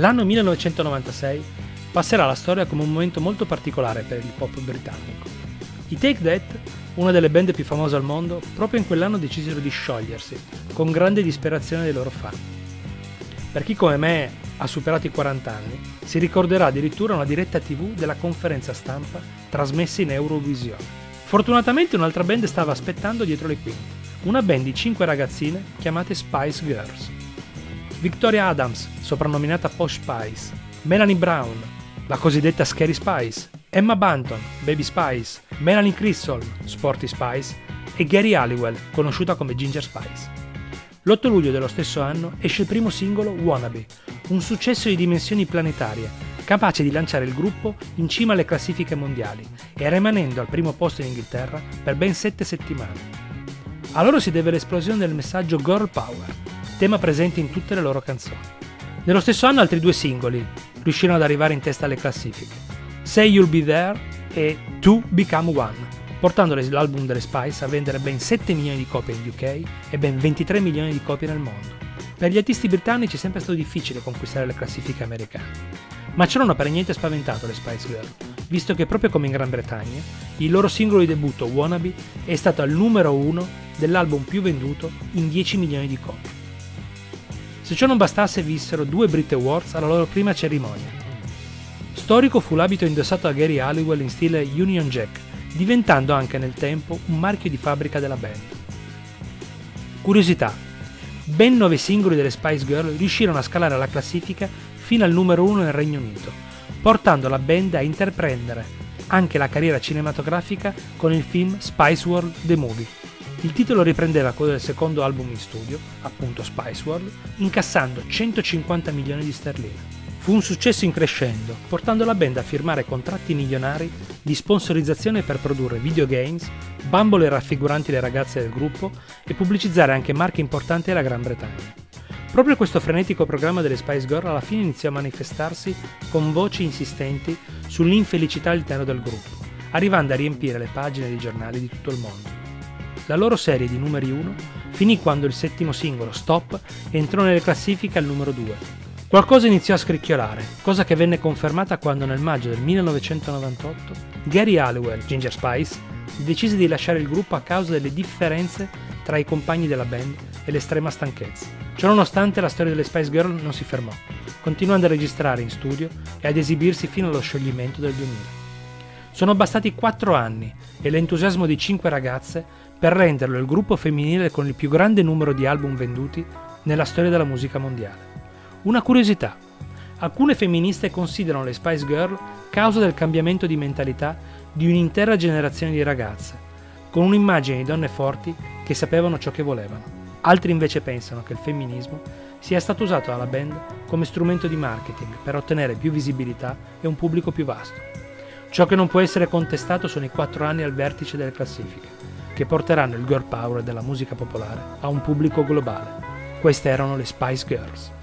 L'anno 1996 passerà alla storia come un momento molto particolare per il pop britannico. I Take That, una delle band più famose al mondo, proprio in quell'anno decisero di sciogliersi, con grande disperazione dei loro fan. Per chi come me ha superato i 40 anni, si ricorderà addirittura una diretta TV della conferenza stampa trasmessa in Eurovisione. Fortunatamente un'altra band stava aspettando dietro le quinte, una band di 5 ragazzine chiamate Spice Girls. Victoria Adams, soprannominata Posh Spice, Melanie Brown, la cosiddetta Scary Spice, Emma Banton, Baby Spice, Melanie Crystal, Sporty Spice. E Gary Halliwell, conosciuta come Ginger Spice. L'8 luglio dello stesso anno esce il primo singolo Wannabe, un successo di dimensioni planetarie, capace di lanciare il gruppo in cima alle classifiche mondiali e rimanendo al primo posto in Inghilterra per ben 7 settimane. A loro si deve l'esplosione del messaggio Girl Power, tema presente in tutte le loro canzoni. Nello stesso anno altri due singoli riuscirono ad arrivare in testa alle classifiche, Say You'll Be There e Two Become One, portando l'album delle Spice a vendere ben 7 milioni di copie in UK e ben 23 milioni di copie nel mondo. Per gli artisti britannici è sempre stato difficile conquistare le classifiche americane, ma ciò non ha per niente spaventato le Spice Girl, visto che proprio come in Gran Bretagna, il loro singolo di debutto Wannabe è stato al numero uno dell'album più venduto in 10 milioni di copie. Se ciò non bastasse vissero due Brit Awards alla loro prima cerimonia. Storico fu l'abito indossato da Gary Halliwell in stile Union Jack, diventando anche nel tempo un marchio di fabbrica della band. Curiosità. Ben nove singoli delle Spice Girl riuscirono a scalare la classifica fino al numero uno nel Regno Unito, portando la band a intraprendere anche la carriera cinematografica con il film Spice World The Movie. Il titolo riprendeva quello del secondo album in studio, appunto Spice World, incassando 150 milioni di sterline. Fu un successo in crescendo, portando la band a firmare contratti milionari di sponsorizzazione per produrre videogames, bambole raffiguranti le ragazze del gruppo e pubblicizzare anche marche importanti della Gran Bretagna. Proprio questo frenetico programma delle Spice Girl alla fine iniziò a manifestarsi con voci insistenti sull'infelicità all'interno del gruppo, arrivando a riempire le pagine dei giornali di tutto il mondo. La loro serie di numeri 1 finì quando il settimo singolo, Stop, entrò nelle classifiche al numero 2. Qualcosa iniziò a scricchiolare, cosa che venne confermata quando nel maggio del 1998 Gary Halliwell, Ginger Spice, decise di lasciare il gruppo a causa delle differenze tra i compagni della band e l'estrema stanchezza. Ciononostante la storia delle Spice Girl non si fermò, continuando a registrare in studio e ad esibirsi fino allo scioglimento del 2000. Sono bastati 4 anni e l'entusiasmo di 5 ragazze per renderlo il gruppo femminile con il più grande numero di album venduti nella storia della musica mondiale. Una curiosità. Alcune femministe considerano le Spice Girl causa del cambiamento di mentalità di un'intera generazione di ragazze, con un'immagine di donne forti che sapevano ciò che volevano. Altri invece pensano che il femminismo sia stato usato dalla band come strumento di marketing per ottenere più visibilità e un pubblico più vasto. Ciò che non può essere contestato sono i quattro anni al vertice delle classifiche che porteranno il girl power della musica popolare a un pubblico globale. Queste erano le Spice Girls.